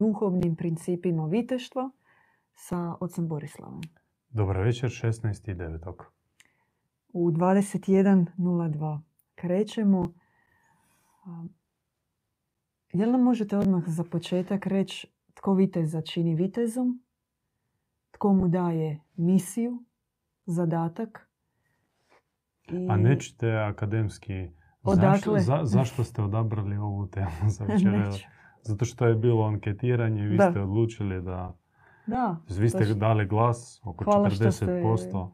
duhovnim principima viteštva sa ocem Borislavom. Dobar večer, 16.9. U 21.02 krećemo. Jel nam možete odmah za početak reći tko viteza čini vitezom? Tko mu daje misiju, zadatak? A nećete akademski Odakle? Zašto, zašto ste odabrali ovu temu za večer? Zato što je bilo anketiranje i vi Da. ste odlučili da... Da, Vi ste točno. dali glas, oko Hvala što ste 40%.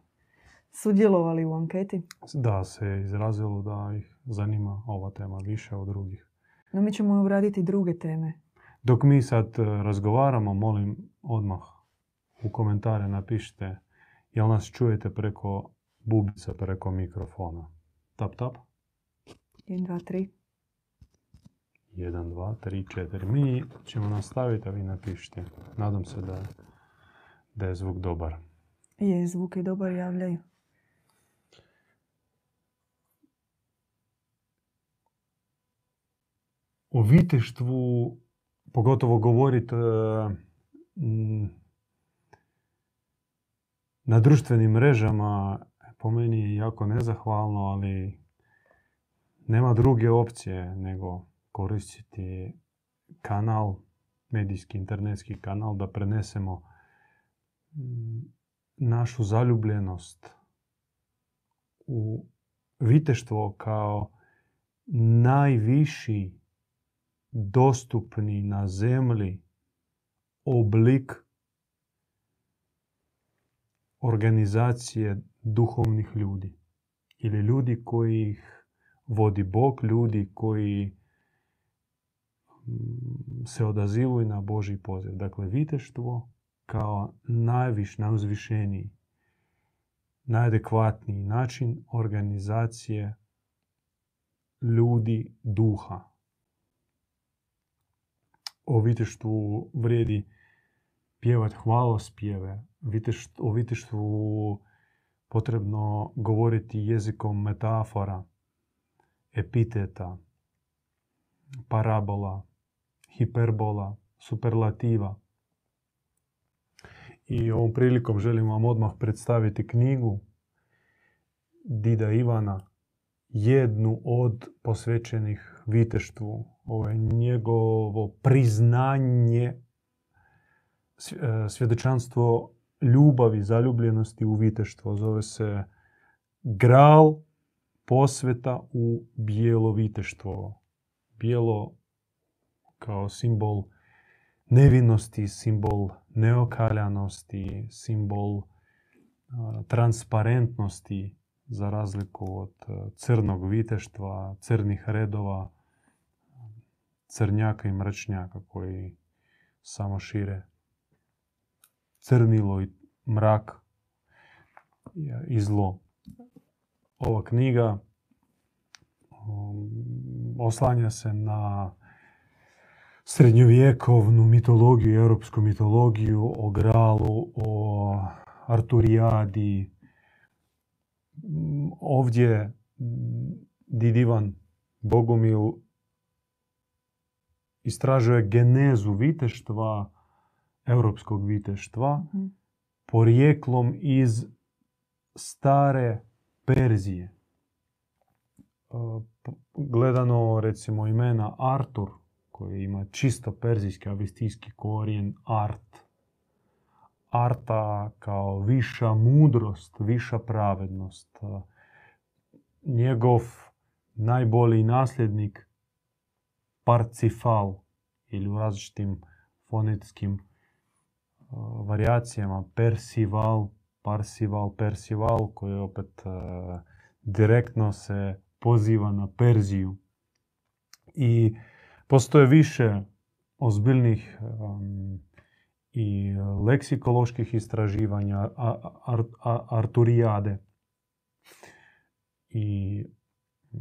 sudjelovali u anketi. Da, se izrazilo da ih zanima ova tema više od drugih. No mi ćemo obraditi druge teme. Dok mi sad e, razgovaramo, molim odmah u komentare napišite jel nas čujete preko bubica, preko mikrofona. Tap, tap. 1, 2, 3. 1, 2, 3, 4. Mi ćemo nastaviti, a vi napišite. Nadam se da, da je zvuk dobar. Je, zvuk je dobar, javljaju. O viteštvu, pogotovo govoriti na društvenim mrežama, po meni je jako nezahvalno, ali nema druge opcije nego koristiti kanal, medijski, internetski kanal, da prenesemo mm, našu zaljubljenost u viteštvo kao najviši dostupni na zemlji oblik organizacije duhovnih ljudi. Ili ljudi koji ih vodi Bog, ljudi koji se odazivaju na Boži poziv. Dakle, viteštvo kao najviš, najuzvišeniji, najadekvatniji način organizacije ljudi duha. O viteštvu vrijedi pjevat hvalospjeve. O viteštvu potrebno govoriti jezikom metafora, epiteta, parabola, hiperbola, superlativa. I ovom prilikom želim vam odmah predstaviti knjigu Dida Ivana, jednu od posvećenih viteštvu. Ovo je njegovo priznanje, e, svjedočanstvo ljubavi, zaljubljenosti u viteštvo. Zove se Gral posveta u bijelo viteštvo. Bijelo kao simbol nevinosti, simbol neokaljanosti, simbol transparentnosti za razliku od a, crnog viteštva, crnih redova, crnjaka i mračnjaka koji samo šire crnilo i mrak i zlo. Ova knjiga um, oslanja se na srednjovjekovnu mitologiju, europsku mitologiju, o Gralu, o Arturijadi. Ovdje mm, Didivan Bogomil istražuje genezu viteštva, europskog viteštva, Mhm. porijeklom iz stare Perzije. E, Gledano recimo imena Artur, koji ima čisto perzijski avistijski korijen art. Arta kao viša mudrost, viša pravednost. E, Njegov najbolji nasljednik Parcifal ili u različitim fonetskim uh, varijacijama Persival, Parsival, Persival koji opet uh, direktno se poziva na Perziju. I postoje više ozbiljnih um, i leksikoloških istraživanja Arturijade i mm,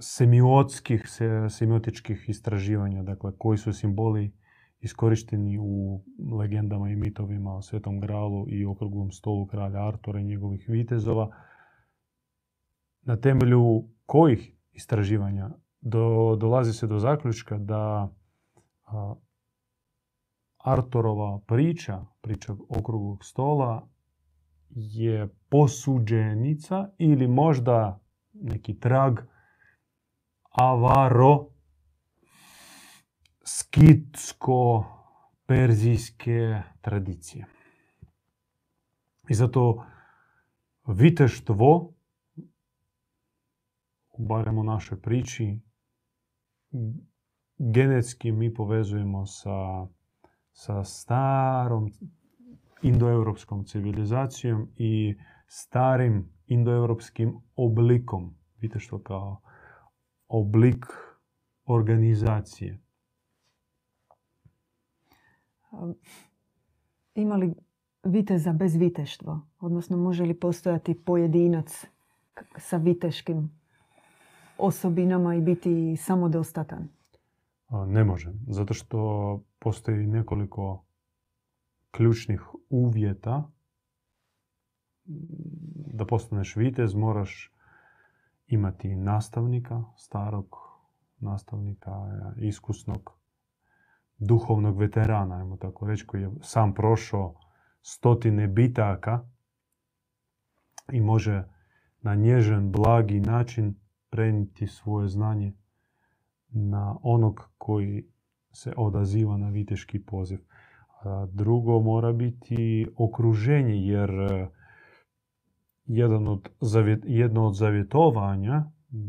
semiotskih, se- semiotičkih istraživanja, dakle koji su simboli iskorišteni u legendama i mitovima o Svetom Gralu i okruglom stolu kralja Artura i njegovih vitezova, na temelju kojih istraživanja do, dolazi se do zaključka da a, Artorova priča, priča okruglog stola, je posuđenica ili možda neki trag avaro skitsko-perzijske tradicije. I zato viteštvo, barem u našoj priči, genetski mi povezujemo sa, sa starom indoeuropskom civilizacijom i starim indoeuropskim oblikom. Viteštvo kao oblik organizacije. Ima li viteza bez viteštva? Odnosno, može li postojati pojedinac sa viteškim osobinama i biti samodostatan? Ne može, zato što postoji nekoliko ključnih uvjeta da postaneš vitez, moraš imati nastavnika, starog nastavnika, iskusnog, duhovnog veterana, ajmo tako reći, koji je sam prošao stotine bitaka i može na nježan, blagi način prenijeti svoje znanje na onog koji se odaziva na viteški poziv. Drugo mora biti okruženje, jer e, jedan od jedno od zavjetovanja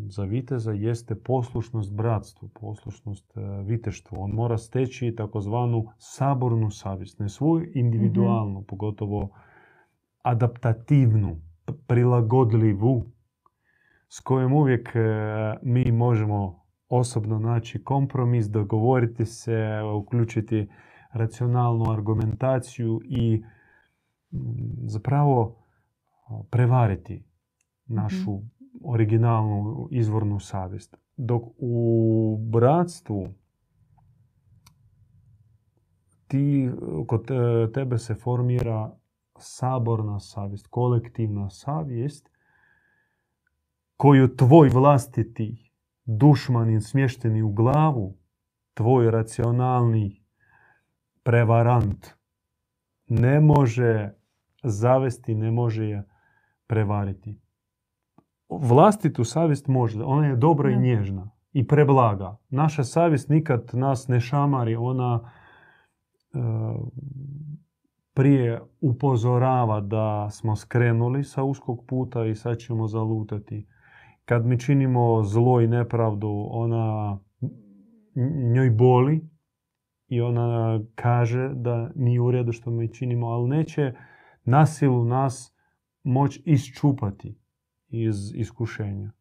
za viteza jeste poslušnost bratstvu, poslušnost e, viteštvu. On mora steći takozvanu sabornu savjest, ne svoju individualnu, pogotovo adaptativnu, prilagodljivu, s kojom uvijek e, mi možemo osobno naći kompromis, dogovoriti se, uključiti racionalnu argumentaciju i zapravo prevariti našu originalnu izvornu savjest. Dok u bratstvu ti, kod e, tebe se formira saborna savjest, kolektivna savjest koju tvoj vlastiti dušmanin smješteni u glavu, tvoj racionalni prevarant ne može zavesti, ne može je prevariti. Vlastitu savjest može, ona je dobra i nježna i preblaga. Naša savjest nikad nas ne šamari, ona e, prije upozorava da smo skrenuli sa uskog puta i sad ćemo zalutati. Kad mi činimo zlo i nepravdu, ona njoj boli i ona kaže da nije u redu što mi činimo, ali neće nasilu nas moći isčupati iz iskušenja.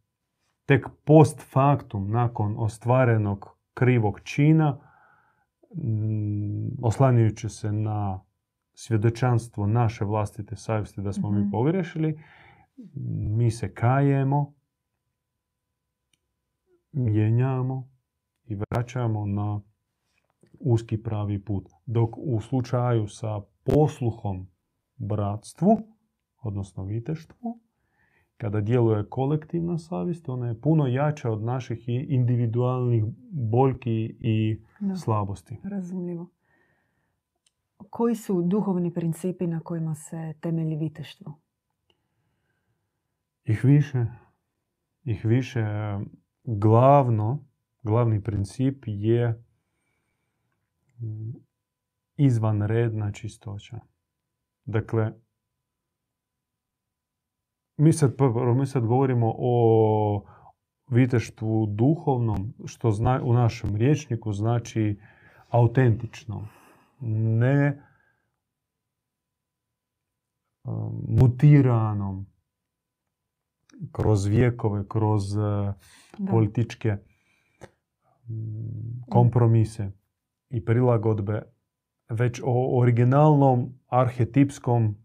Tek post factum, nakon ostvarenog krivog čina, oslanjujući se na svjedočanstvo naše vlastite savjesti da smo mi mhm. pogrešili, mi se kajemo, mijenjamo i vraćamo na uski pravi put. Dok u slučaju sa posluhom bratstvu, odnosno viteštvu, kada djeluje kolektivna savjest, ona je puno jača od naših individualnih boljki i slabosti. Razumljivo. Koji su duhovni principi na kojima se temelji viteštvo? Ih više. Ih više. Glavno, glavni princip je izvanredna čistoća. Dakle, mi sad, mi sad govorimo o viteštvu duhovnom, što zna, u našem riječniku znači autentično, ne um, mutiranom kroz vijekove, kroz uh, političke kompromise i prilagodbe, već o originalnom arhetipskom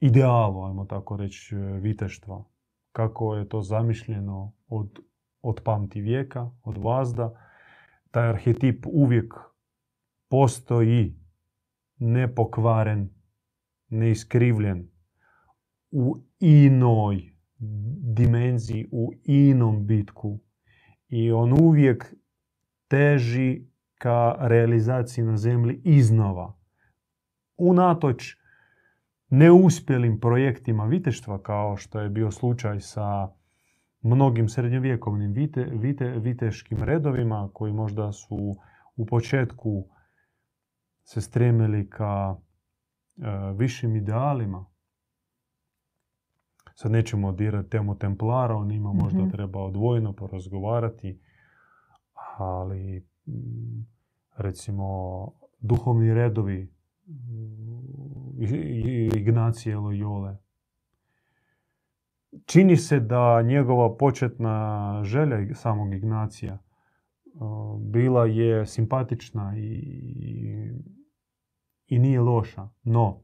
idealu, ajmo tako reći, e, viteštva. Kako je to zamišljeno od, od pamti vijeka, od vazda. Taj arhetip uvijek postoji nepokvaren, neiskrivljen u inoj dimenziji, u inom bitku. I on uvijek teži ka realizaciji na zemlji iznova. Unatoč neuspjelim projektima viteštva, kao što je bio slučaj sa mnogim srednjovjekovnim vite, vite, viteškim redovima, koji možda su u početku se stremili ka e, višim idealima. Sad nećemo dirati temu Templara, o njima možda Mhm. treba odvojeno porazgovarati, ali mm, recimo duhovni redovi mm, Ignacije Loyole. Čini se da njegova početna želja samog Ignacija uh, bila je simpatična i, i nije loša. No,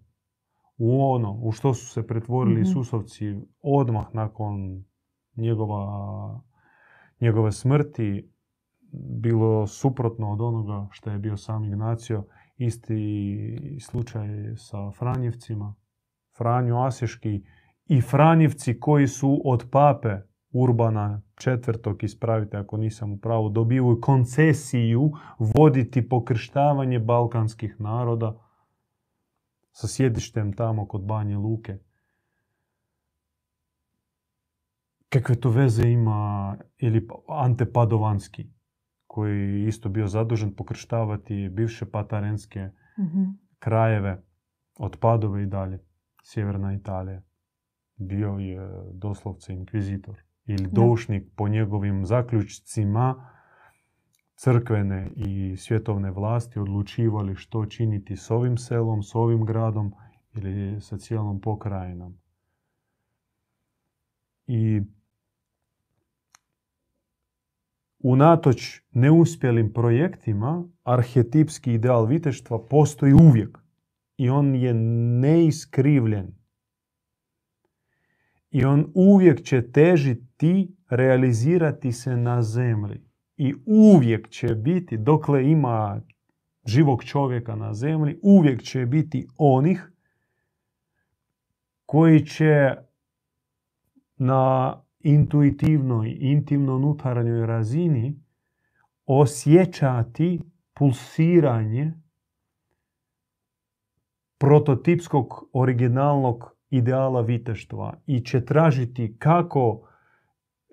u ono u što su se pretvorili Mhm. Isusovci odmah nakon njegova, njegove smrti bilo suprotno od onoga što je bio sam Ignacio. Isti slučaj sa Franjevcima. Franjo Aseški i Franjevci koji su od pape Urbana četvrtog, ispravite ako nisam u pravu, dobivaju koncesiju voditi pokrštavanje balkanskih naroda sa sjedištem tamo kod Banje Luke. Kakve to veze ima ili Ante Padovanski, koji je isto bio zadužen pokrštavati bivše patarenske Mhm. krajeve od Padove i dalje, sjeverna Italija. Bio je doslovce inkvizitor ili doušnik po njegovim zaključcima crkvene i svjetovne vlasti odlučivali što činiti s ovim selom, s ovim gradom ili sa cijelom pokrajinom. I unatoč neuspjelim projektima, arhetipski ideal viteštva postoji uvijek. I on je neiskrivljen. I on uvijek će težiti realizirati se na zemlji. I uvijek će biti, dokle ima živog čovjeka na zemlji, uvijek će biti onih koji će na intuitivnoj, intimno unutarnjoj razini osjećati pulsiranje prototipskog originalnog ideala viteštva i će tražiti kako,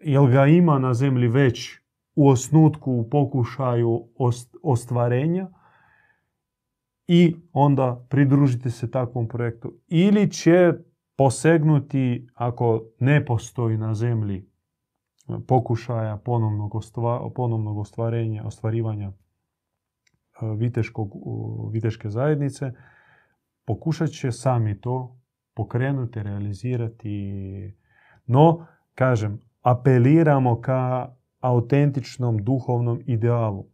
jel ga ima na zemlji već u osnutku, u pokušaju ost- ostvarenja i onda pridružiti se takvom projektu. Ili će posegnuti, ako ne postoji na zemlji pokušaja ponovnog, ostva- ponovnog ostvarenja, ostvarivanja e, viteškog, viteške zajednice, pokušat će sami to pokrenuti, realizirati. No, kažem, apeliramo ka autentičnom duhovnom idealu.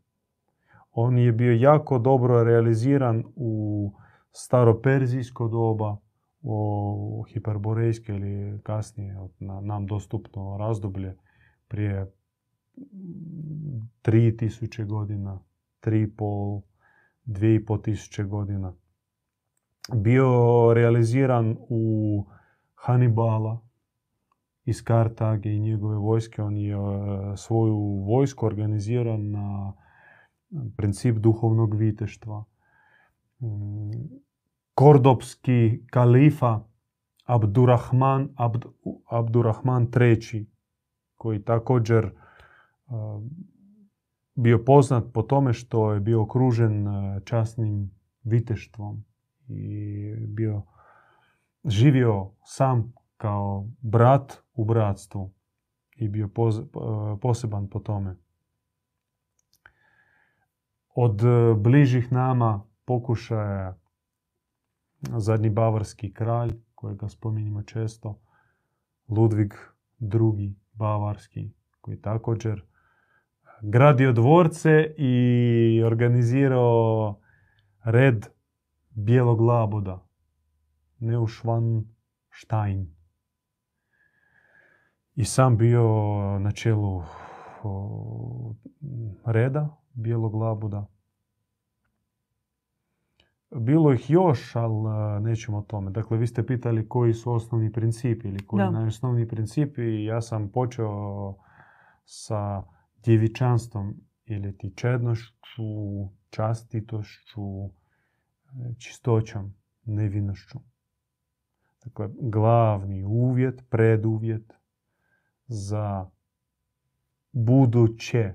On je bio jako dobro realiziran u staroperzijsko doba, u hiperborejske ili kasnije nam dostupno razdoblje prije 3000 godina, 3,5, 2,5 tisuće godina. Bio realiziran u Hannibala iz Kartage i njegove vojske. On je e, svoju vojsku organizirao na princip duhovnog viteštva. Mm, Kordopski kalifa Abdurrahman, Abd, Abdurrahman III, koji također uh, bio poznat po tome što je bio okružen uh, časnim viteštvom i bio živio sam kao brat u bratstvu i bio uh, poseban po tome. Od uh, bližih nama pokušaja zadnji bavarski kralj, kojega spominjemo često, Ludvig II. Bavarski, koji također gradio dvorce i organizirao red bijelog laboda, Neuschwanstein. I sam bio na čelu o, reda bijelog labuda. Bilo ih još, ali a, nećemo o tome. Dakle, vi ste pitali koji su osnovni principi ili koji su najosnovniji principi. Ja sam počeo sa djevičanstvom ili ti čednošću, častitošću, čistoćom, nevinošću. Dakle, glavni uvjet, preduvjet za buduće,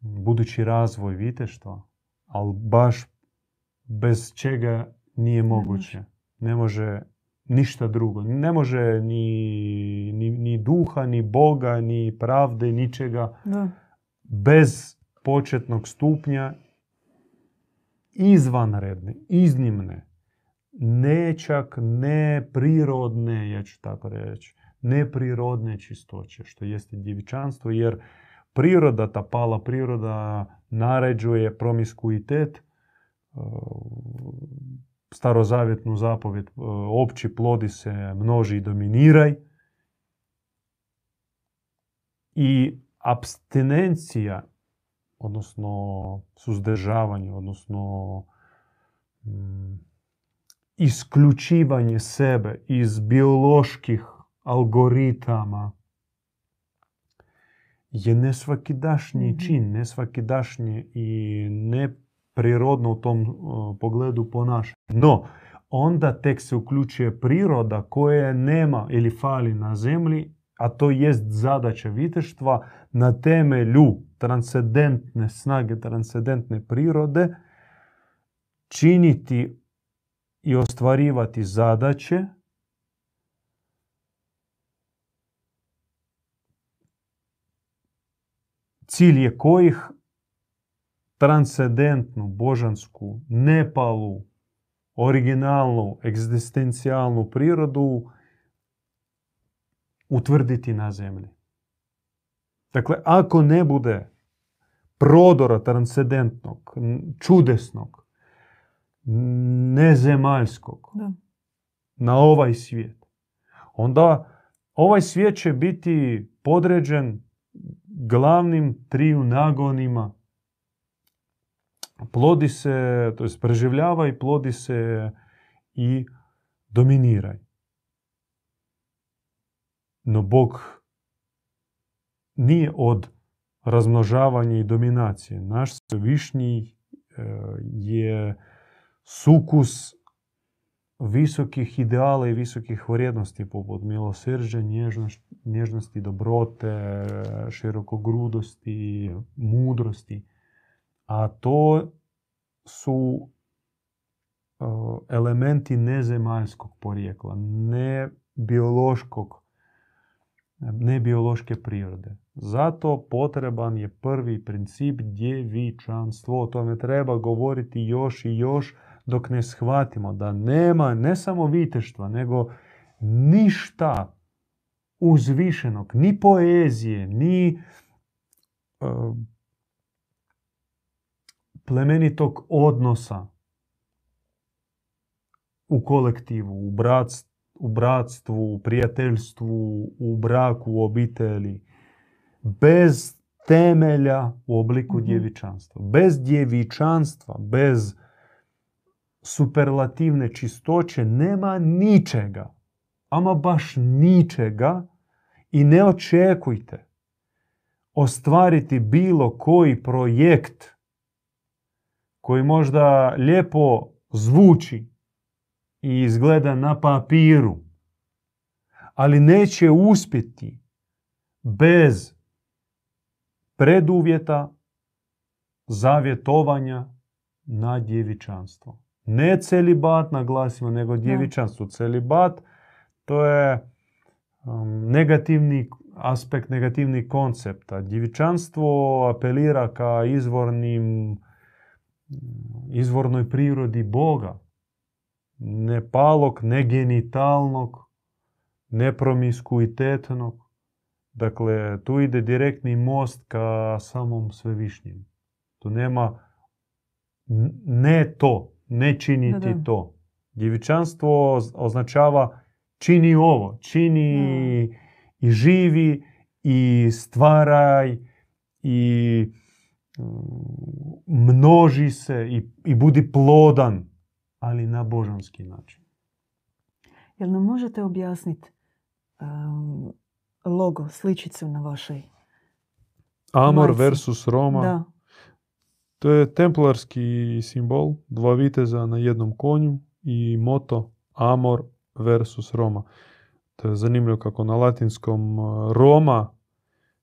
budući razvoj viteštva, ali baš bez čega nije moguće. Ne može ništa drugo. Ne može ni, ni, ni duha, ni Boga, ni pravde, ničega. Da. Bez početnog stupnja izvanredne, iznimne, ne čak neprirodne, ja ću tako reći, neprirodne čistoće, što jeste djevičanstvo, jer priroda, ta pala priroda naređuje promiskuitet, starozavjetnu zapovjed, opći plodi se, množi i dominiraj. I abstinencija, odnosno suzdržavanje, odnosno mm, isključivanje sebe iz bioloških algoritama je nesvakidašnji Mhm. čin, nesvakidašnji i neprirodno u tom uh, pogledu ponašanje. No, onda tek se uključuje priroda koje nema ili fali na zemlji, a to jest zadaća viteštva na temelju transcendentne snage, transcendentne prirode, činiti i ostvarivati zadaće cilj je kojih transcendentnu, božansku, nepalu, originalnu, egzistencijalnu prirodu utvrditi na zemlji. Dakle, ako ne bude prodora transcendentnog, čudesnog, nezemaljskog Da. na ovaj svijet, onda ovaj svijet će biti podređen glavnim triju nagonima. Plodi se, to jest preživljavaj, plodi se i dominiraj. No Bog nije od razmnožavanja i dominacije. Naš svevišnji e, je sukus visokih ideala i visokih vrijednosti poput milosrđa, nježnost- nježnosti, dobrote, širokogrudosti, mudrosti. A to su e, elementi nezemaljskog porijekla, ne biološkog, ne biološke prirode. Zato potreban je prvi princip djevičanstvo. O tome treba govoriti još i još dok ne shvatimo da nema ne samo viteštva, nego ništa uzvišenog, ni poezije, ni e, plemenitog odnosa u kolektivu, u, bratstvu, u bratstvu, u prijateljstvu, u braku, u obitelji, bez temelja u obliku Mhm. djevičanstva. Bez djevičanstva, bez superlativne čistoće nema ničega. Ama baš ničega i ne očekujte ostvariti bilo koji projekt koji možda lijepo zvuči i izgleda na papiru, ali neće uspjeti bez preduvjeta zavjetovanja na djevičanstvo. Ne celibat naglasimo, nego djevičanstvo. Celibat to je um, negativni aspekt, negativni koncept. A djevičanstvo apelira ka izvornim, izvornoj prirodi Boga. Ne palog, ne genitalnog, ne promiskuitetnog. Dakle, tu ide direktni most ka samom svevišnjem. Tu nema ne to, ne činiti Da, da. to. Djevičanstvo oz- označava čini ovo, čini i živi i stvaraj i mm, množi se i, i budi plodan, ali na božanski način. Jel nam možete objasniti um, logo, sličicu na vašoj Amor Majci. versus Roma. Da. To je templarski simbol, dva viteza na jednom konju i moto Amor versus Roma. To je zanimljivo kako na latinskom uh, Roma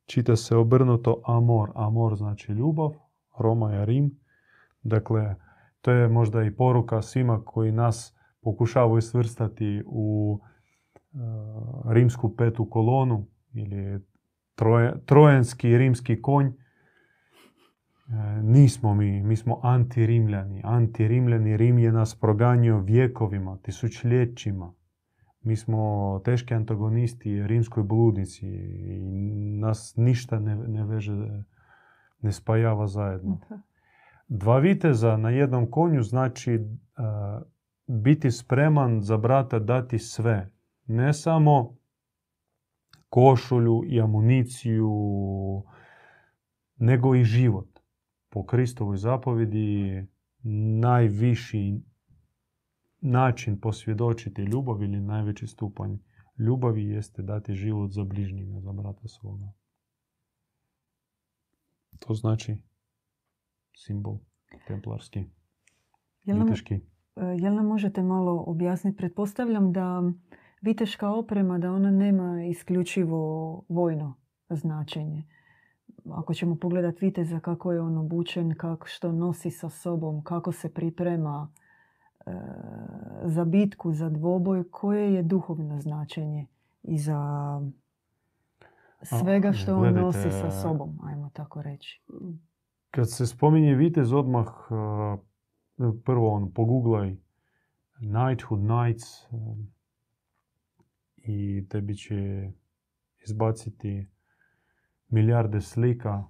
čita se obrnuto Amor. Amor znači ljubav, Roma je Rim. Dakle, to je možda i poruka svima koji nas pokušavaju svrstati u uh, rimsku petu kolonu ili troje, trojanski rimski konj. E, nismo mi, mi smo antirimljani. Antirimljani, Rim je nas proganjao vjekovima, tisućljećima. Mi smo teški antagonisti rimskoj bludnici i nas ništa ne, ne veže, ne spajava zajedno. Dva viteza na jednom konju znači uh, biti spreman za brata dati sve. Ne samo košulju i amuniciju, nego i život. Po Kristovoj zapovjedi najviši način posvjedočiti ljubav ili najveći stupanj ljubavi jeste dati život za bližnjega, za brata svoga. To znači simbol templarski, Jel nam, viteški. e, jel nam možete malo objasniti? Pretpostavljam da viteška oprema, da ona nema isključivo vojno značenje. Ako ćemo pogledati viteza kako je on obučen, kako što nosi sa sobom, kako se priprema e, za bitku, za dvoboj, koje je duhovno značenje i za svega što on gledajte, nosi sa sobom, ajmo tako reći. Kad se spominje vitez odmah, uh, prvo on poguglaj Knighthood Knights uh, i tebi će izbaciti milijarde slika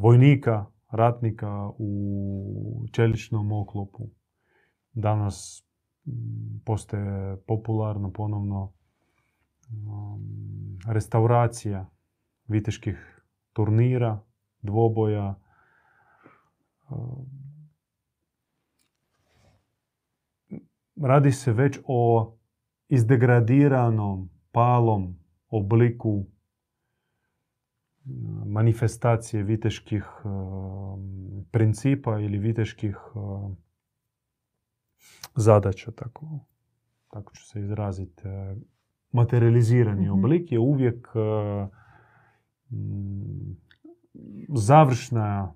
vojnika, ratnika u čeličnom oklopu. Danas mm, postaje popularno ponovno um, restauracija viteških turnira, dvoboja. Radi se već o izdegradiranom, palom obliku manifestacije viteških principa ili viteških zadaća, tako, tako ću se izraziti. Materializirani Mhm. oblik je uvijek završna,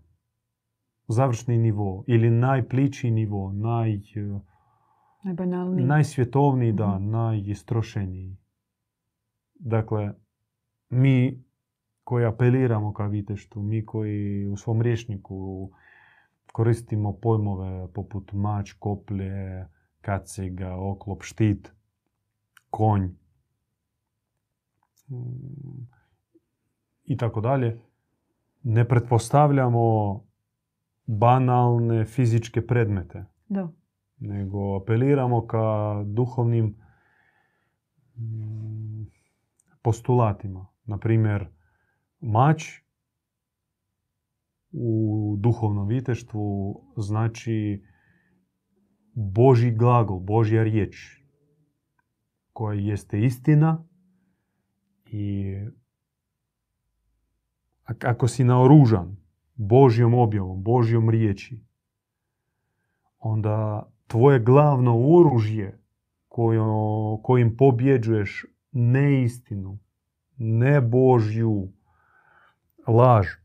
završni nivo ili najpličiji nivo, naj, Najbanalniji. najsvjetovniji, da, Mhm. najistrošeniji. Dakle, mi koji apeliramo ka viteštvu, mi koji u svom rječniku koristimo pojmove poput mač, koplje, kaciga, oklop, štit, konj, i tako dalje, ne pretpostavljamo banalne fizičke predmete, Da. nego apeliramo ka duhovnim postulatima. Na primjer, mač u duhovnom viteštvu znači Boži glagol, Božja riječ, koja jeste istina i ak- ako si naoružan Božjom objavom, Božjom riječi, onda tvoje glavno oružje kojim pobjeđuješ neistinu, ne Božju laž,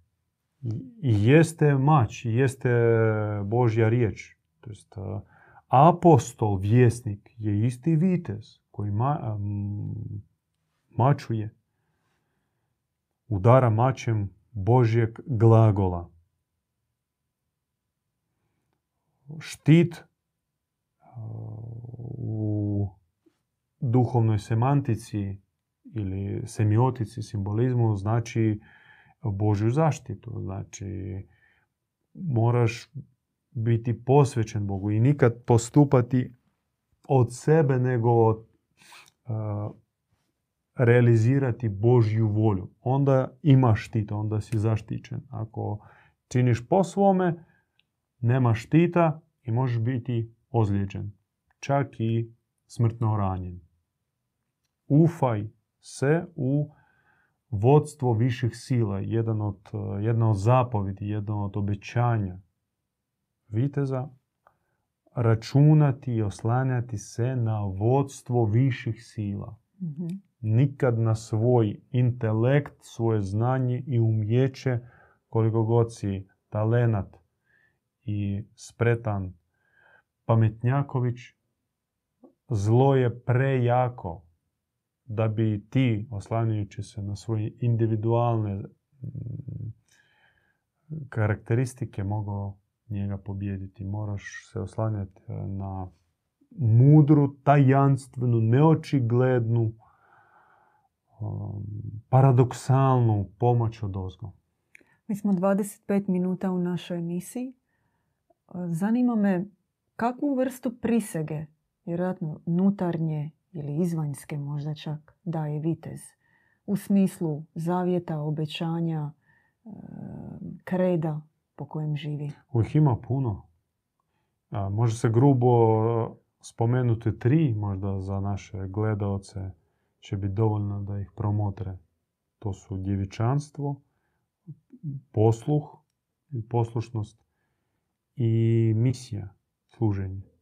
jeste mač, jeste Božja riječ. To jest, apostol, vjesnik je isti vitez koji ma, mačuje, udara mačem Božjeg glagola. Štit duhovnoj semantici ili semiotici, simbolizmu znači Božju zaštitu. Znači, moraš biti posvećen Bogu i nikad postupati od sebe, nego uh, realizirati Božju volju. Onda imaš štita, onda si zaštićen. Ako činiš po svome, nema štita i možeš biti ozlijeđen. Čak i smrtno ranjen. Ufaj se u vodstvo viših sila, jedan od, jedna od zapovjedi, jedno od obećanja viteza, računati i oslanjati se na vodstvo viših sila. Mhm. Nikad na svoj intelekt, svoje znanje i umjeće, koliko god si talenat i spretan pametnjaković, zlo je prejako da bi ti, oslanjajući se na svoje individualne mm, karakteristike, mogao njega pobijediti. Moraš se oslanjati e, na mudru, tajanstvenu, neočiglednu, um, paradoksalnu pomoć od ozgo. Mi smo 25 minuta u našoj emisiji. Zanima me kakvu vrstu prisege, vjerojatno nutarnje ili izvanjske možda čak, daje vitez. U smislu zavjeta, obećanja, e, kreda po kojem živi. Uvijek ima puno. Može se grubo spomenuti tri, možda za naše gledaoce će biti dovoljno da ih promotre. To su djevičanstvo, posluh, poslušnost i misija, služenje.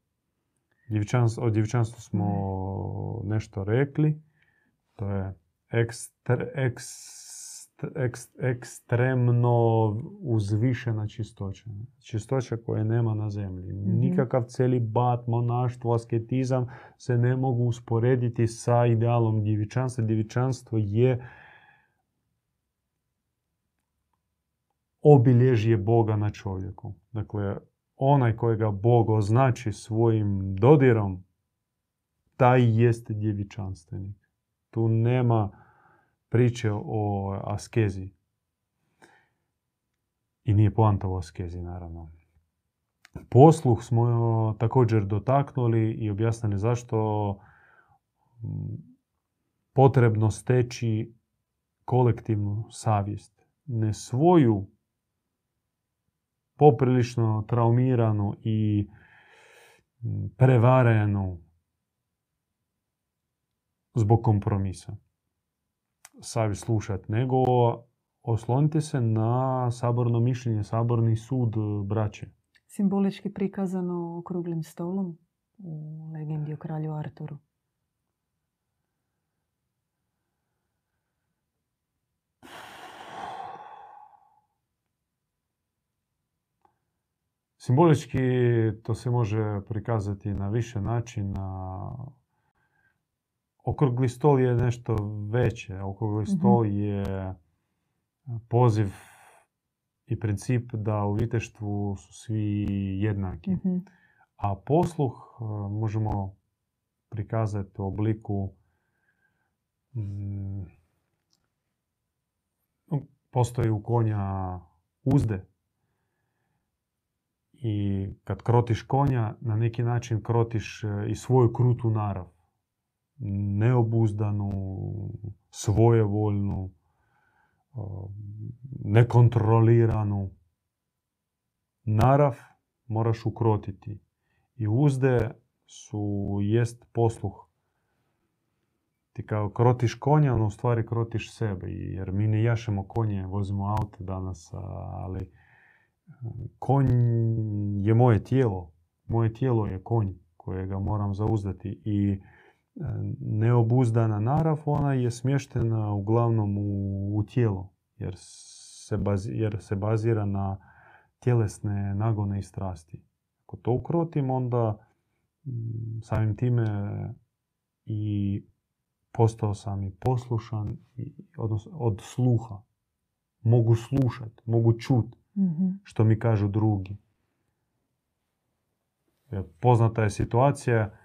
O djevičanstvu smo nešto rekli. To je ekstr, ekst- ekst- ekstremno uzvišena čistoća. Čistoća koje nema na zemlji. Nikakav celibat, monaštvo, asketizam se ne mogu usporediti sa idealom djevičanstva. Djevičanstvo je obilježje Boga na čovjeku. Dakle, onaj kojega Bog označi svojim dodirom, taj jeste djevičanstvenik. Tu nema priče o askezi. I nije poanta o askezi, naravno. Posluh smo također dotaknuli i objasnili zašto potrebno steći kolektivnu savjest. Ne svoju poprilično traumiranu i prevarenu zbog kompromisa. Savjest slušat, nego oslonite se na saborno mišljenje, saborni sud braće. Simbolički prikazano okruglim stolom u legendi o kralju Arturu. Simbolički to se može prikazati na više načina. Okrugli stol je nešto veće. Okrugli Mhm. stol je poziv i princip da u viteštvu su svi jednaki. Mhm. A posluh e, možemo prikazati u obliku mm, postoji u konja uzde i kad krotiš konja na neki način krotiš e, i svoju krutu narav. Neobuzdanu, svojevoljnu, e, nekontroliranu. Narav moraš ukrotiti. I uzde su jest posluh. Ti kao krotiš konja, ono u stvari krotiš sebe. Jer mi ne jašemo konje, vozimo aute danas, ali konj je moje tijelo. Moje tijelo je konj kojega moram zauzdati i e, neobuzdana narav, ona je smještena uglavnom u, u tijelo, jer se, bazi- jer se bazira na tjelesne nagone i strasti. Ako to ukrotim, onda samim time i postao sam i poslušan, i, odnosno od sluha. Mogu slušat, mogu čut Mhm. što mi kažu drugi. Poznata je situacija,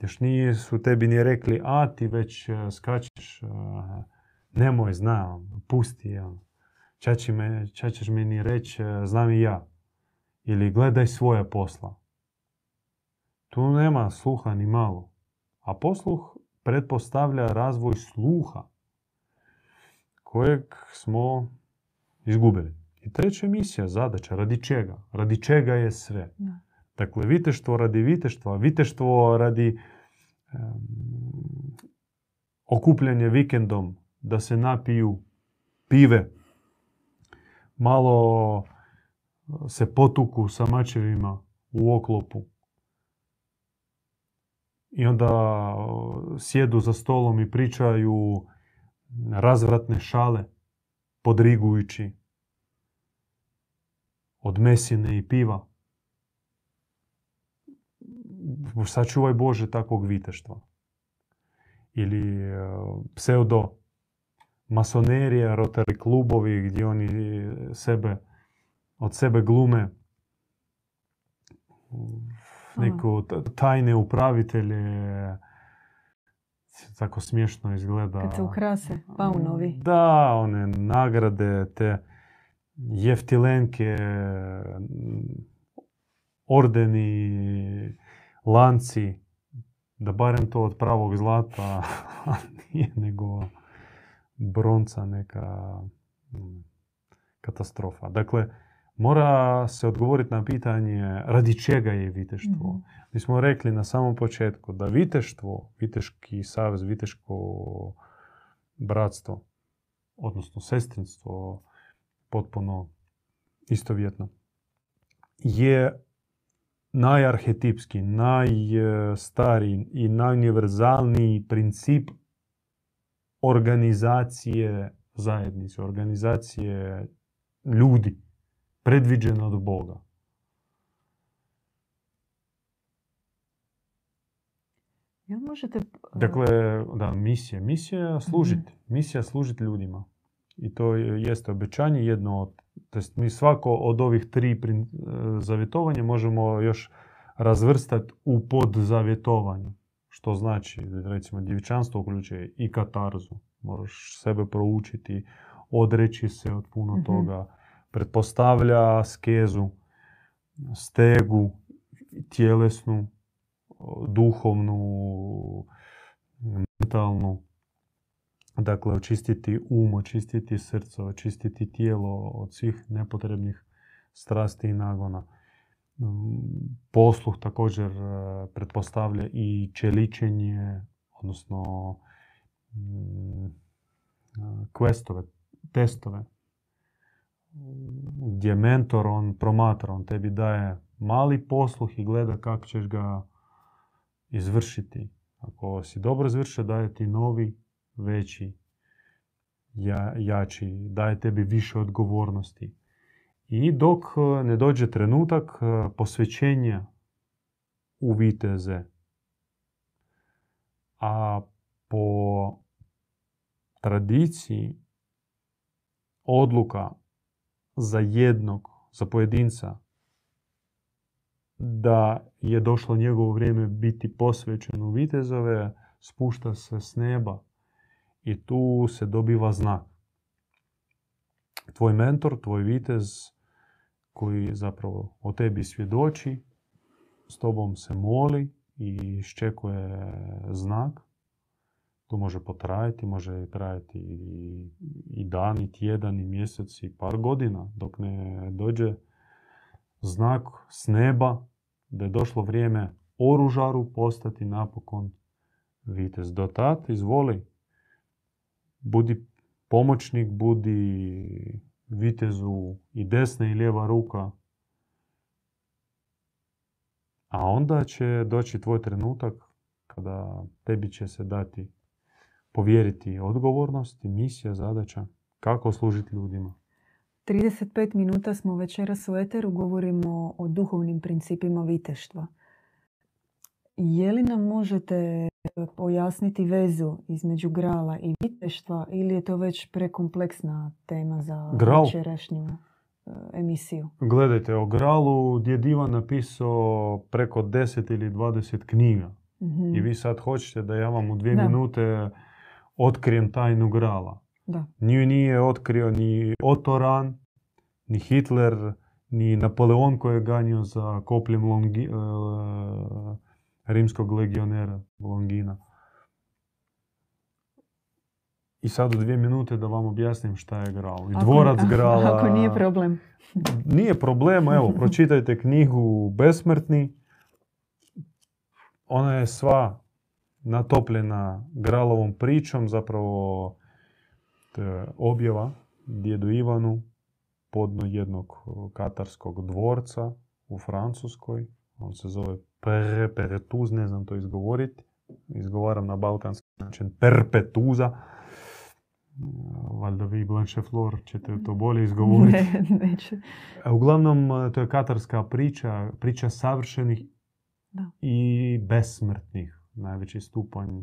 još su tebi ni rekli, a ti već e, skačeš, e, nemoj, znam, pusti, jel. Ča, će me, ča ćeš meni reći, e, znam i ja. Ili gledaj svoje posla. Tu nema sluha ni malo. A posluh pretpostavlja razvoj sluha kojeg smo izgubili. I treća misija, zadaća, radi čega? Radi čega je sve? Da. Dakle, viteštvo radi viteštva, viteštvo radi em, okupljanje vikendom da se napiju pive, malo se potuku sa mačevima u oklopu. I onda sjedu za stolom i pričaju razvratne šale, podrigujući od mesine i piva. Sačuvaj Bože takvog viteštva. Ili pseudo masonerija, rotary klubovi gdje oni sebe, od sebe glume neko tajne upravitelje. Tako smiješno izgleda. Kad se ukrase, paunovi. Da, one nagrade, te jeftilenke, ordeni, lanci. Da barem to od pravog zlata, nije nego bronca neka mm, katastrofa. Dakle, mora se odgovoriti na pitanje radi čega je viteštvo. mm Mi smo rekli na samom početku da viteštvo, viteški savez, viteško bratstvo, odnosno sestrinstvo, potpuno istovjetno, je najarhetipski, najstariji i najuniverzalniji princip organizacije zajednice, organizacije ljudi, predviđena od Boga. Jel možete... Dakle, da, misija. Misija služiti. mm Misija služiti ljudima. I to jeste obećanje jedno od... To jest mi svako od ovih tri e, zavjetovanja možemo još razvrstati u podzavjetovanje. Što znači, recimo, djevičanstvo uključuje i katarzu. Moraš sebe proučiti, odreći se od puno mm toga. Pretpostavlja skezu, stegu, tjelesnu, duhovnu, mentalnu. Dakle, očistiti um, očistiti srce, očistiti tijelo od svih nepotrebnih strasti i nagona. Posluh također e, pretpostavlja i čeličenje, odnosno mm, questove, testove, gdje mentor, on promatra, on tebi daje mali posluh i gleda kako ćeš ga izvršiti. Ako si dobro izvršio, daje ti novi, veći, jači, daje tebi više odgovornosti. I dok e, ne dođe trenutak e, posvećenja u viteze, a po tradiciji odluka za jednog, za pojedinca, da je došlo njegovo vrijeme biti posvećen u vitezove, spušta se s neba i tu se dobiva znak. Tvoj mentor, tvoj vitez, koji zapravo o tebi svjedoči, s tobom se moli i iščekuje znak. To može potrajati, može trajati i dan, i tjedan, i mjesec, i par godina, dok ne dođe znak s neba da je došlo vrijeme oružaru postati napokon vitez. Do tad, izvoli, budi pomoćnik, budi vitezu i desna i lijeva ruka. A onda će doći tvoj trenutak kada tebi će se dati povjeriti odgovornost misija, zadaća kako služiti ljudima. 35 minuta smo večeras u Eteru, govorimo o duhovnim principima viteštva. Je li nam možete pojasniti vezu između grala i viteštva ili je to već prekompleksna tema za Gral. večerašnju e, emisiju? Gledajte, o gralu je Divan napisao preko 10 ili 20 knjiga. Mhm. I vi sad hoćete da ja vam u dvije minute otkrijem tajnu grala. Da. Nju nije otkrio ni Otoran, ni Hitler, ni Napoleon koji je ganio za kopljem Longi, uh, rimskog legionera Longina. I sad u dvije minute da vam objasnim šta je Graal. I dvorac Grala... Ako nije problem. nije problem, evo, pročitajte knjigu Besmrtni. Ona je sva natopljena Gralovom pričom, zapravo objava djedu Ivanu podno jednog katarskog dvorca u Francuskoj. On se zove Perpetuz, ne znam to izgovoriti. Izgovaram na balkanski način Perpetuza. Valjda vi, Blanche Flor, ćete to bolje izgovoriti. Ne, neće. Uglavnom, to je katarska priča, priča savršenih Da. i besmrtnih. Najveći stupanj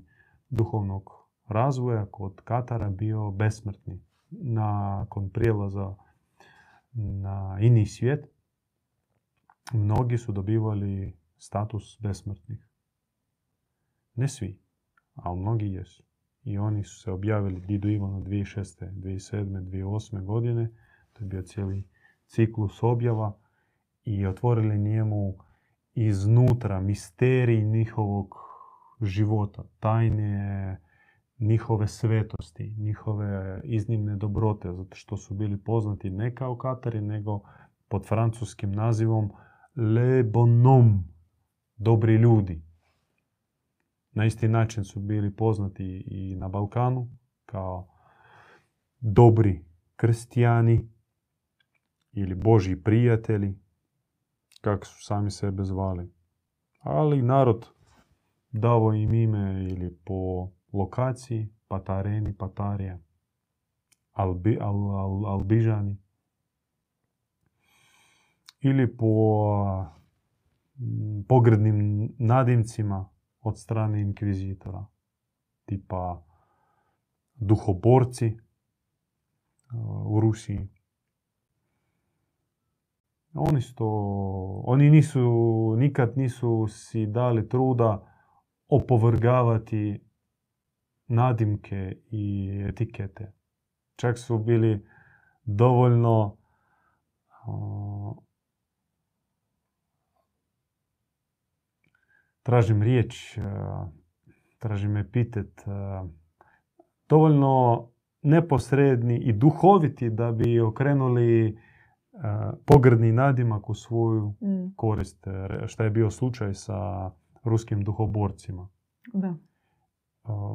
duhovnog razvoja kod Katara bio besmrtni. Nakon prijelaza na ini svijet, mnogi su dobivali status besmrtnih. Ne svi, ali mnogi jesu. I oni su se objavili Didu Ivanu 2006. 2007. 2008. godine. To je bio cijeli ciklus objava i otvorili njemu iznutra misterij njihovog života, tajne njihove svetosti, njihove iznimne dobrote, zato što su bili poznati ne kao Katari, nego pod francuskim nazivom Le Bonhomme, dobri ljudi. Na isti način su bili poznati i na Balkanu kao dobri kristijani ili božji prijatelji, kako su sami sebe zvali. Ali narod davo im ime ili po lokaciji, Patareni, Patarija, Albi, al, al, Albižani, ili po mm, pogrednim nadimcima od strane inkvizitora, tipa duhoborci uh, u Rusiji. Oni su to, oni nisu, nikad nisu si dali truda opovrgavati nadimke i etikete. Čak su bili dovoljno uh, tražim riječ, uh, tražim epitet, uh, dovoljno neposredni i duhoviti da bi okrenuli uh, pogrdni nadimak u svoju Mm, korist, e, što je bio slučaj sa ruskim duhoborcima. Da.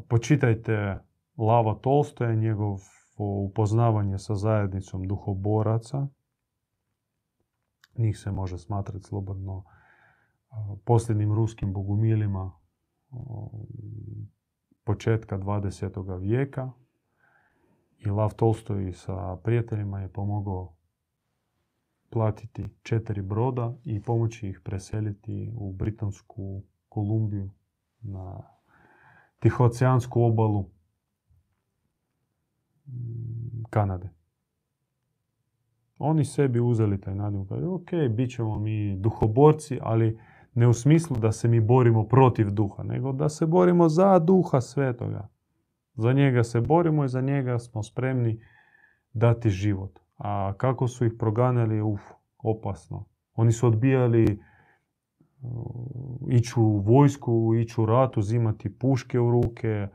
Počitajte Lava Tolstoja, njegovo upoznavanje sa zajednicom duhoboraca. Njih se može smatrati slobodno posljednjim ruskim bogumilima početka 20. vijeka. I Lav Tolstoj sa prijateljima je pomogao platiti četiri broda i pomoći ih preseliti u Britansku Kolumbiju na Tihooceansku obalu mm, Kanade. Oni sebi uzeli taj. Kažu, Ok, bit ćemo mi duhoborci, ali ne u smislu da se mi borimo protiv duha, nego da se borimo za duha svetoga. Za njega se borimo i za njega smo spremni dati život. A kako su ih proganjali, uf, opasno. Oni su odbijali uh, ići u vojsku, ići u rat, uzimati puške u ruke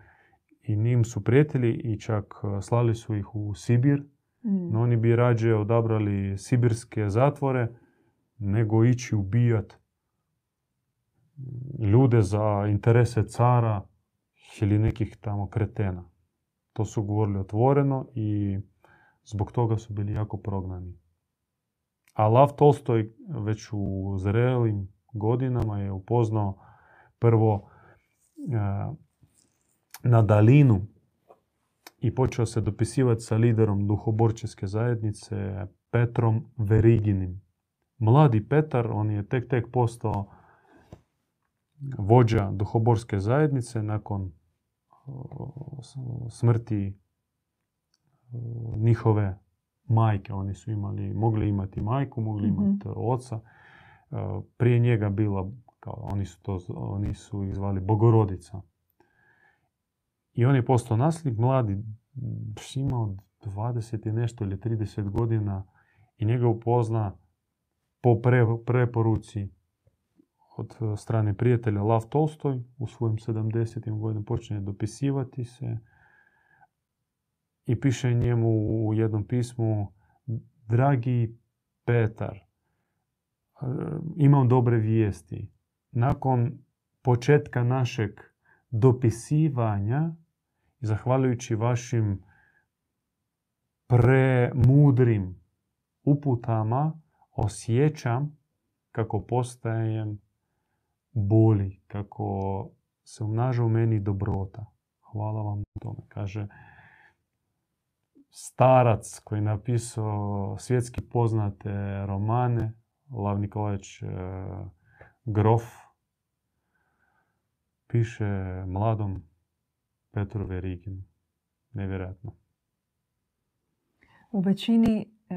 i njim su prijetili i čak uh, slali su ih u Sibir. Mm, No oni bi rađe odabrali sibirske zatvore nego ići ubijat ljude za interese cara ili nekih tamo kretena. To su govorili otvoreno i zbog toga su bili jako prognani. A Lav Tolstoj već u zrelim godinama je upoznao prvo e, na dalinu i počeo se dopisivati sa liderom duhoborčeske zajednice Petrom Veriginim. Mladi Petar, on je tek tek postao vođa duhoborske zajednice nakon smrti njihove majke. Oni su imali, mogli imati majku, mogli Mhm. imati oca. E, Prije njega bila, kao, oni su to, oni su ih zvali Bogorodica. I on je postao nasljednik, mladi, imao 20 i nešto ili 30 godina i njega upozna po pre, preporuci od e, strane prijatelja Lav Tolstoj u svojim 70. godinama počinje dopisivati se i piše njemu u jednom pismu Dragi Petar, e, imam dobre vijesti. Nakon početka našeg dopisivanja, zahvaljujući vašim premudrim uputama osjećam kako postajem boli, kako se umnaža u meni dobrota. Hvala vam na tome. Kaže, starac koji je napisao svjetski poznate romane, Lav Nikolajić e, Grof, piše mladom Petru Veriginu. Nevjerojatno. U većini e,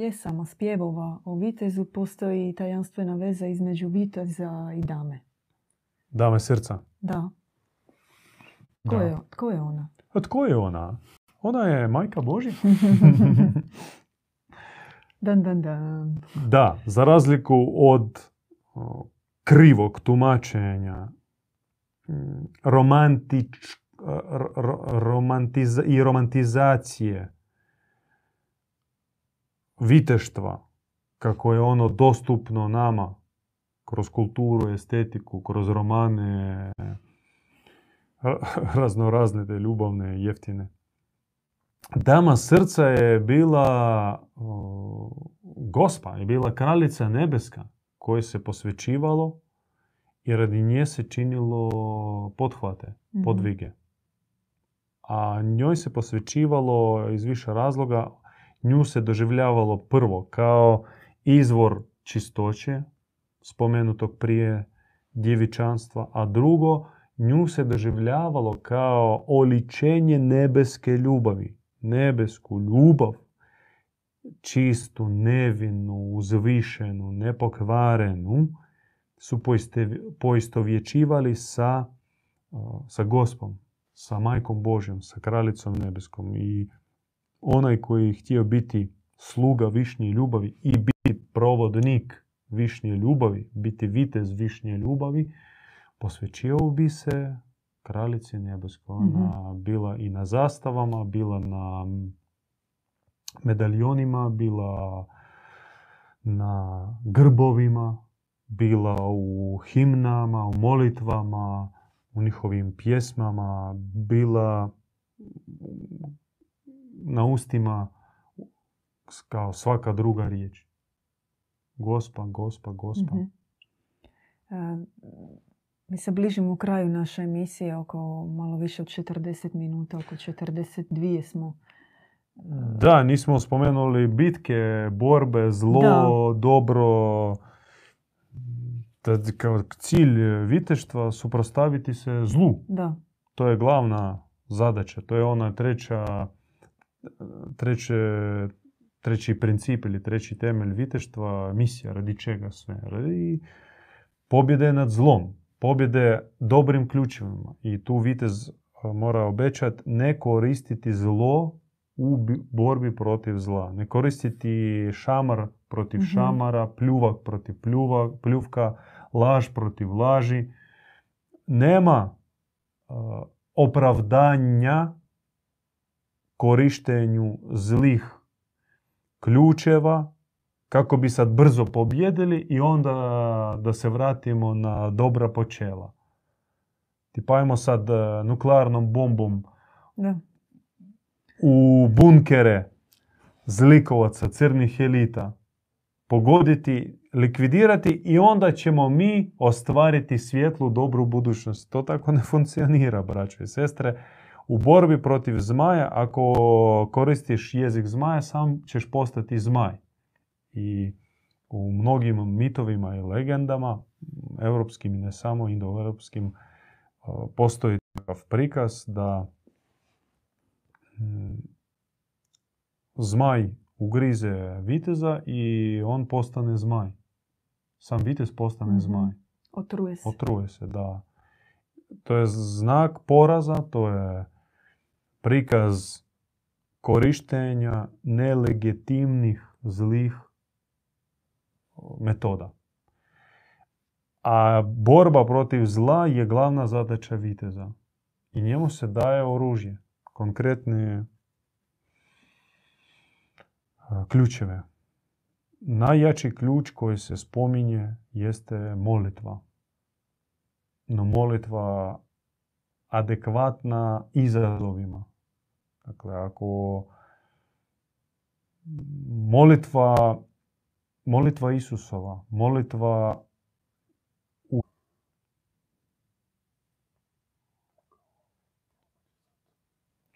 pjesama, spjevova o vitezu postoji tajanstvena veza između viteza i dame. Dame srca. Da. Tko, Da. je, tko je ona? A tko je ona? Ona je majka Božja. Dan, dan, dan. Da, za razliku od o, krivog tumačenja mm, romantič, ro- ro- romantiza, i romantizacije viteštva, kako je ono dostupno nama kroz kulturu, estetiku, kroz romane, ra- raznorazne te ljubavne, jeftine. Dama srca je bila o, gospa, je bila kraljica nebeska kojoj se posvećivalo i radi nje se činilo pothvate, Mhm. podvige. A njoj se posvećivalo iz više razloga, nju se doživljavalo prvo kao izvor čistoće, spomenutog prije djevičanstva, a drugo, nju se doživljavalo kao oličenje nebeske ljubavi. Nebesku ljubav, čistu, nevinu, uzvišenu, nepokvarenu, su poistovjećivali sa, sa gospom, sa majkom Božjom, sa kraljicom nebeskom. I onaj koji je htio biti sluga višnje ljubavi i biti provodnik višnje ljubavi, biti vitez višnje ljubavi, posvećivao bi se kraljici nebeskoj. Ona bila i na zastavama, bila na medaljonima, bila na grbovima, bila u himnama, u molitvama, u njihovim pjesmama, bila na ustima kao svaka druga riječ. Gospa, gospa, gospa. Mhm. E, mi se bližimo kraju naše emisije, oko malo više od 40 minuta, oko 42 smo. Da, nismo spomenuli bitke, borbe, zlo, Da. dobro. Kao cilj viteštva suprotstaviti se zlu. Da, To je glavna zadaća. To je ona treća, treće, treći princip ili treći temelj viteštva, misija, radi čega sve. Radi pobjede nad zlom, pobjede dobrim ključevima. I tu vitez mora obećati ne koristiti zlo u bi- borbi protiv zla. Ne koristiti šamar protiv Mhm. šamara, pljuvak protiv pljuva, pljuvka, laž protiv laži. Nema a, opravdanja korištenju zlih ključeva kako bi sad brzo pobjedili i onda da se vratimo na dobra počela. Tipa ajmo sad e, nuklearnom bombom da. u bunkere zlikovaca, crnih elita, pogoditi, likvidirati i onda ćemo mi ostvariti svjetlu, dobru budućnost. To tako ne funkcionira, braćo i sestre. U borbi protiv zmaja, ako koristiš jezik zmaja, sam ćeš postati zmaj. I u mnogim mitovima i legendama, europskim i ne samo indoeuropskim, o, postoji takav prikaz da mm, zmaj ugrize viteza i on postane zmaj. Sam vitez postane Mhm. zmaj. Otruje se. Otruje se, da. To je znak poraza, to je prikaz korištenja nelegitimnih zlih metoda. A borba protiv zla je glavna zadaća viteza. I njemu se daje oružje, konkretne a, ključeve. Najjači ključ koji se spominje jeste molitva. No molitva adekvatna izazovima. Dakle, ako molitva, molitva Isusova, molitva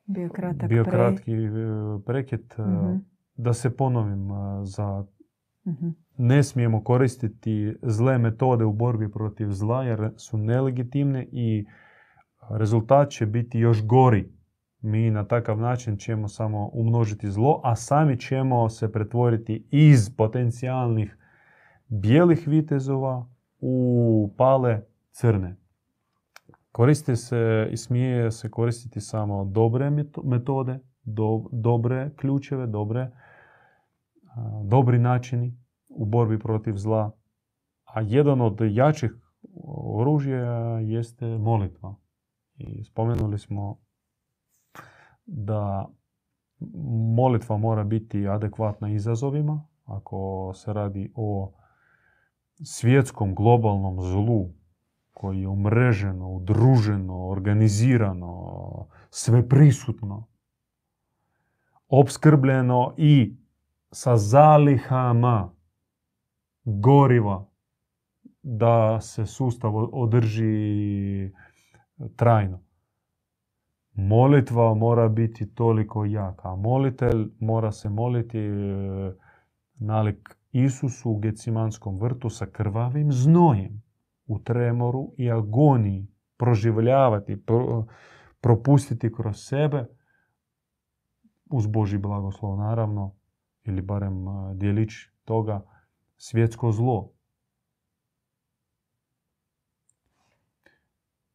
Bio kratak bio pre- kratki e, prekid. e, Mhm. Da se ponovim, e, za Mhm. ne smijemo koristiti zle metode u borbi protiv zla jer su nelegitimne i rezultat će biti još gori. Mi na takav način ćemo samo umnožiti zlo, a sami ćemo se pretvoriti iz potencijalnih bijelih vitezova u pale crne. Koristi se i smije se koristiti samo dobre meto- metode, do- dobre ključeve, dobre, a, dobri načini u borbi protiv zla. A jedan od jačih oružja jeste molitva. I spomenuli smo da molitva mora biti adekvatna izazovima. Ako se radi o svjetskom globalnom zlu koji je umreženo, udruženo, organizirano, sveprisutno, opskrbljeno i sa zalihama goriva da se sustav održi trajno. Molitva mora biti toliko jaka. Molitelj mora se moliti e, nalik Isusu u Gecimanskom vrtu sa krvavim znojem u tremoru i agoniji proživljavati, pro- propustiti kroz sebe uz Boži blagoslov naravno ili barem a, djelić toga svjetsko zlo.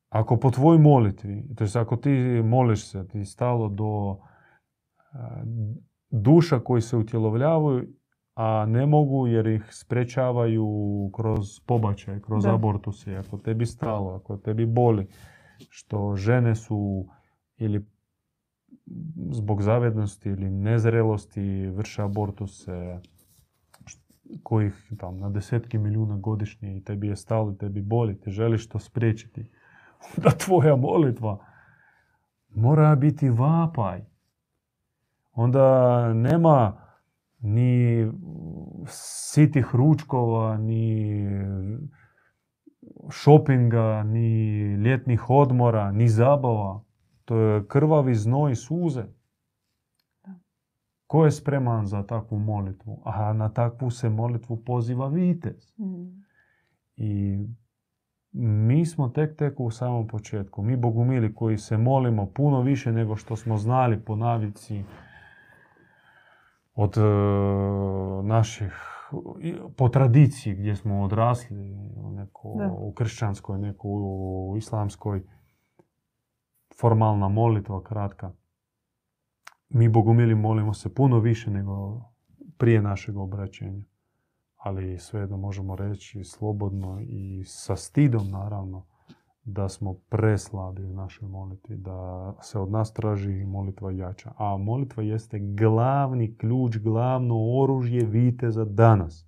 Ako po tvojoj molitvi, to jest ako ti moliš se, ti stalo do a, duša koji se utjelovljavaju, a ne mogu jer ih sprečavaju kroz pobačaj, kroz Da. abortuse. Ako tebi stalo, ako tebi boli, što žene su ili zbog zavednosti ili nezrelosti vrše abortuse kojih tam na desetki milijuna godišnje i tebi je stalo, tebi boli, ti želiš to spriječiti. Da tvoja molitva mora biti vapaj. Onda nema ni sitih ručkova, ni šopinga, ni ljetnih odmora, ni zabava. To je krvavi znoj suze. Ko je spreman za takvu molitvu? A na takvu se molitvu poziva vitez. Mhm. I mi smo tek tek u samom početku. Mi bogumili koji se molimo puno više nego što smo znali po navici od e, naših, po tradiciji gdje smo odrasli, neko, Da. u kršćanskoj, neko u islamskoj, formalna molitva kratka. Mi bogumili molimo se puno više nego prije našeg obraćenja. Ali svejedno možemo reći slobodno i sa stidom naravno da smo preslabi u našoj molitvi, da se od nas traži molitva jača. A molitva jeste glavni ključ, glavno oružje viteza danas.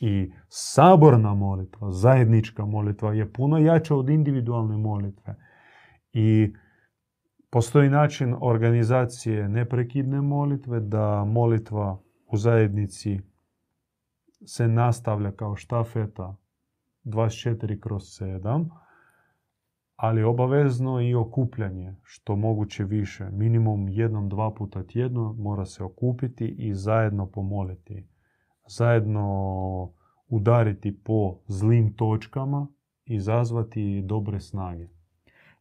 I saborna molitva, zajednička molitva je puno jača od individualne molitve. I postoji način organizacije neprekidne molitve, da molitva u zajednici se nastavlja kao štafeta 24 kroz 7, ali obavezno i okupljanje, što moguće više. Minimum jednom, dva puta tjedno mora se okupiti i zajedno pomoliti. Zajedno udariti po zlim točkama i zazvati dobre snage.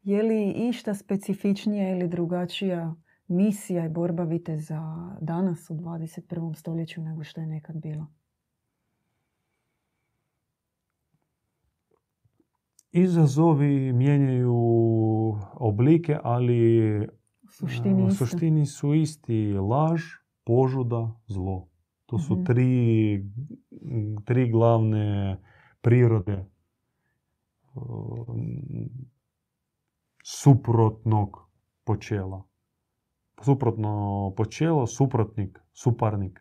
Je li išta specifičnija ili drugačija misija i borba viteza danas u 21. stoljeću nego što je nekad bila? Izazovi mijenjaju oblike, ali U suštini u isto. suštini su isti laž, požuda, zlo. To su Mhm. tri, tri glavne prirode um, suprotnog počela. Suprotno počelo, suprotnik, suparnik,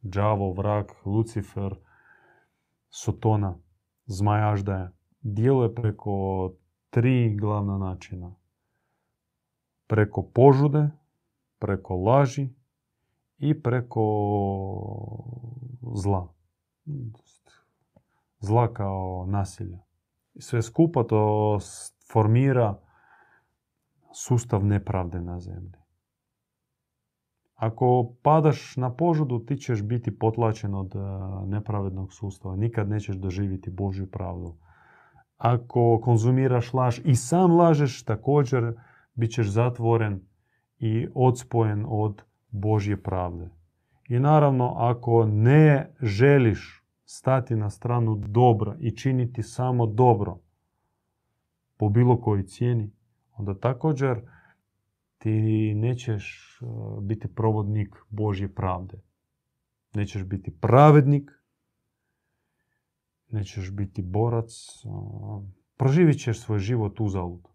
đavo, vrag, Lucifer, Sotona, zmajaždaja. Djeluje preko tri glavna načina. Preko požude, preko laži i preko zla. Zla kao nasilja. Sve skupa to formira sustav nepravde na zemlji. Ako padaš na požudu, ti ćeš biti potlačen od e, nepravednog sustava. Nikad nećeš doživjeti Božju pravdu. Ako konzumiraš laž i sam lažeš, također bit ćeš zatvoren i odspojen od Božje pravde. I naravno, ako ne želiš stati na stranu dobra i činiti samo dobro po bilo kojoj cijeni, onda također ti nećeš e, biti provodnik Božje pravde. Nećeš biti pravednik, nećeš biti borac, e, proživit ćeš svoj život uzalud.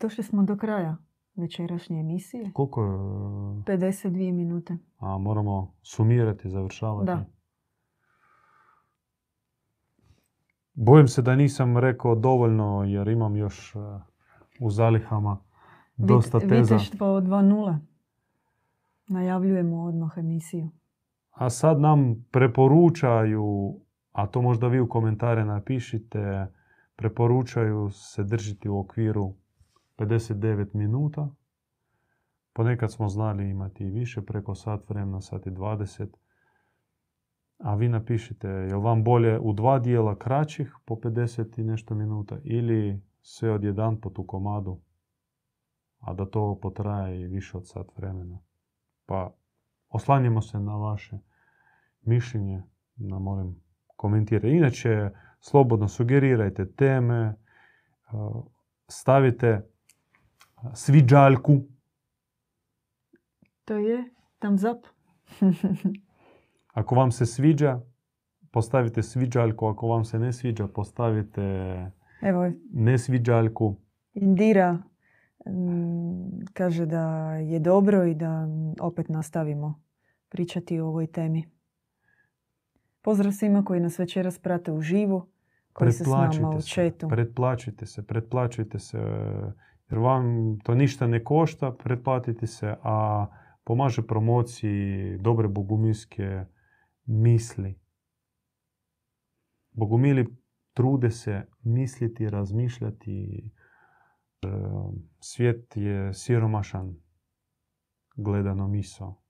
Došli smo do kraja večerašnje emisije. Koliko je? 52 minute. A moramo sumirati, završavati. Da. Bojim se da nisam rekao dovoljno jer imam još e, u zalihama dosta teza. Viteštvo 2.0. Najavljujemo odmah emisiju. A sad nam preporučaju, a to možda vi u komentare napišite, preporučaju se držiti u okviru 59 minuta. Ponekad smo znali imati više, preko sat vremena, sat i 20. A vi napišite, je li vam bolje u dva dijela kraćih po 50 i nešto minuta ili sve od jedan po tu komadu, a da to potraje i više od sat vremena. Pa oslanjamo se na vaše mišljenje, na molim komentirajte. Inače, slobodno sugerirajte teme, stavite sviđaljku. To je thumbs up. Ako vam se sviđa, postavite sviđaljku. Ako vam se ne sviđa, postavite Evo, nesviđaljku. Indira mm, kaže da je dobro i da opet nastavimo pričati o ovoj temi. Pozdrav svima koji nas večeras prate u živu, koji se s nama u četu. Pretplaćujte se, pretplaćujte se, jer vam to ništa ne košta, pretplatite se, a pomaže promociji dobre bogumilske misli. Bogumili trude se misliti, razmišljati. E, svijet je siromašan gledano miso.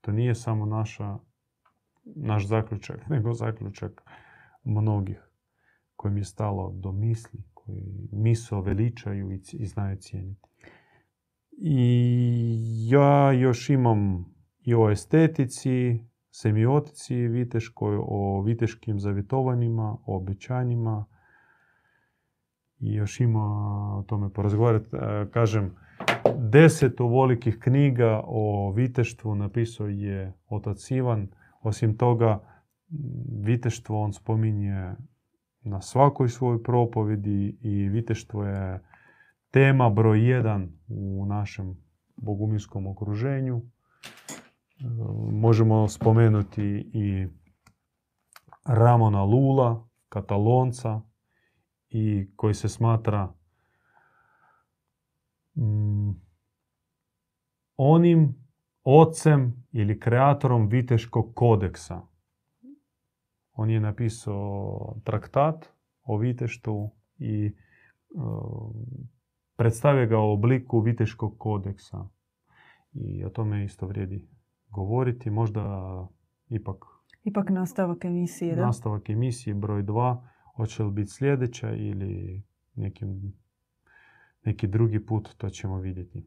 To nije samo naša, naš zaključak, nego zaključak mnogih kojim je stalo do misli, koji miso veličaju i znaju cijeniti. I ja još imam i o estetici, semiotici viteškoj, o viteškim zavitovanjima, o obećanjima. I još ima o tome porazgovarati. Kažem, deset ovolikih knjiga o viteštvu napisao je otac Ivan. Osim toga, viteštvo on spominje na svakoj svojoj propovedi i viteštvo je tema broj jedan u našem boguminskom okruženju. Možemo spomenuti i Ramona Lula, katalonca, i koji se smatra onim ocem ili kreatorom Viteškog kodeksa. On je napisao traktat o Viteštu i uh, predstavio ga u obliku Viteškog kodeksa. I o tome isto vrijedi govoriti. Možda ipak... Ipak nastavak emisije, da? Nastavak emisije broj 2. Hoće li biti sljedeća ili nekim, neki drugi put, to ćemo vidjeti. E,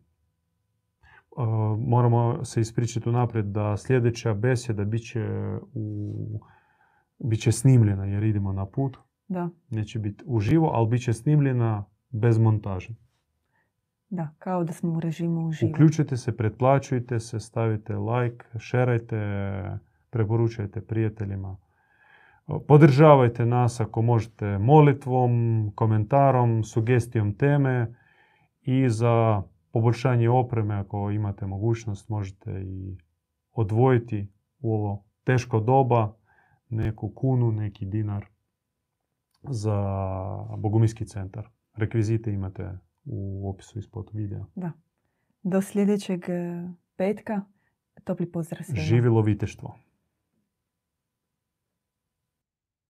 moramo se ispričati unaprijed da sljedeća beseda bit će, u, bit će snimljena jer idemo na put. Da. Neće biti uživo, ali bit će snimljena bez montaže. Da, kao da smo u režimu uživo. Uključite se, pretplaćujte se, stavite like, šerajte, preporučajte prijateljima. Podržavajte nas ako možete molitvom, komentarom, sugestijom teme i za poboljšanje opreme ako imate mogućnost možete i odvojiti u ovo teško doba neku kunu, neki dinar za Bogumiski centar. Rekvizite imate u opisu ispod videa. Da. Do sljedećeg e, petka. Topli pozdrav svima. Živilo viteštvo.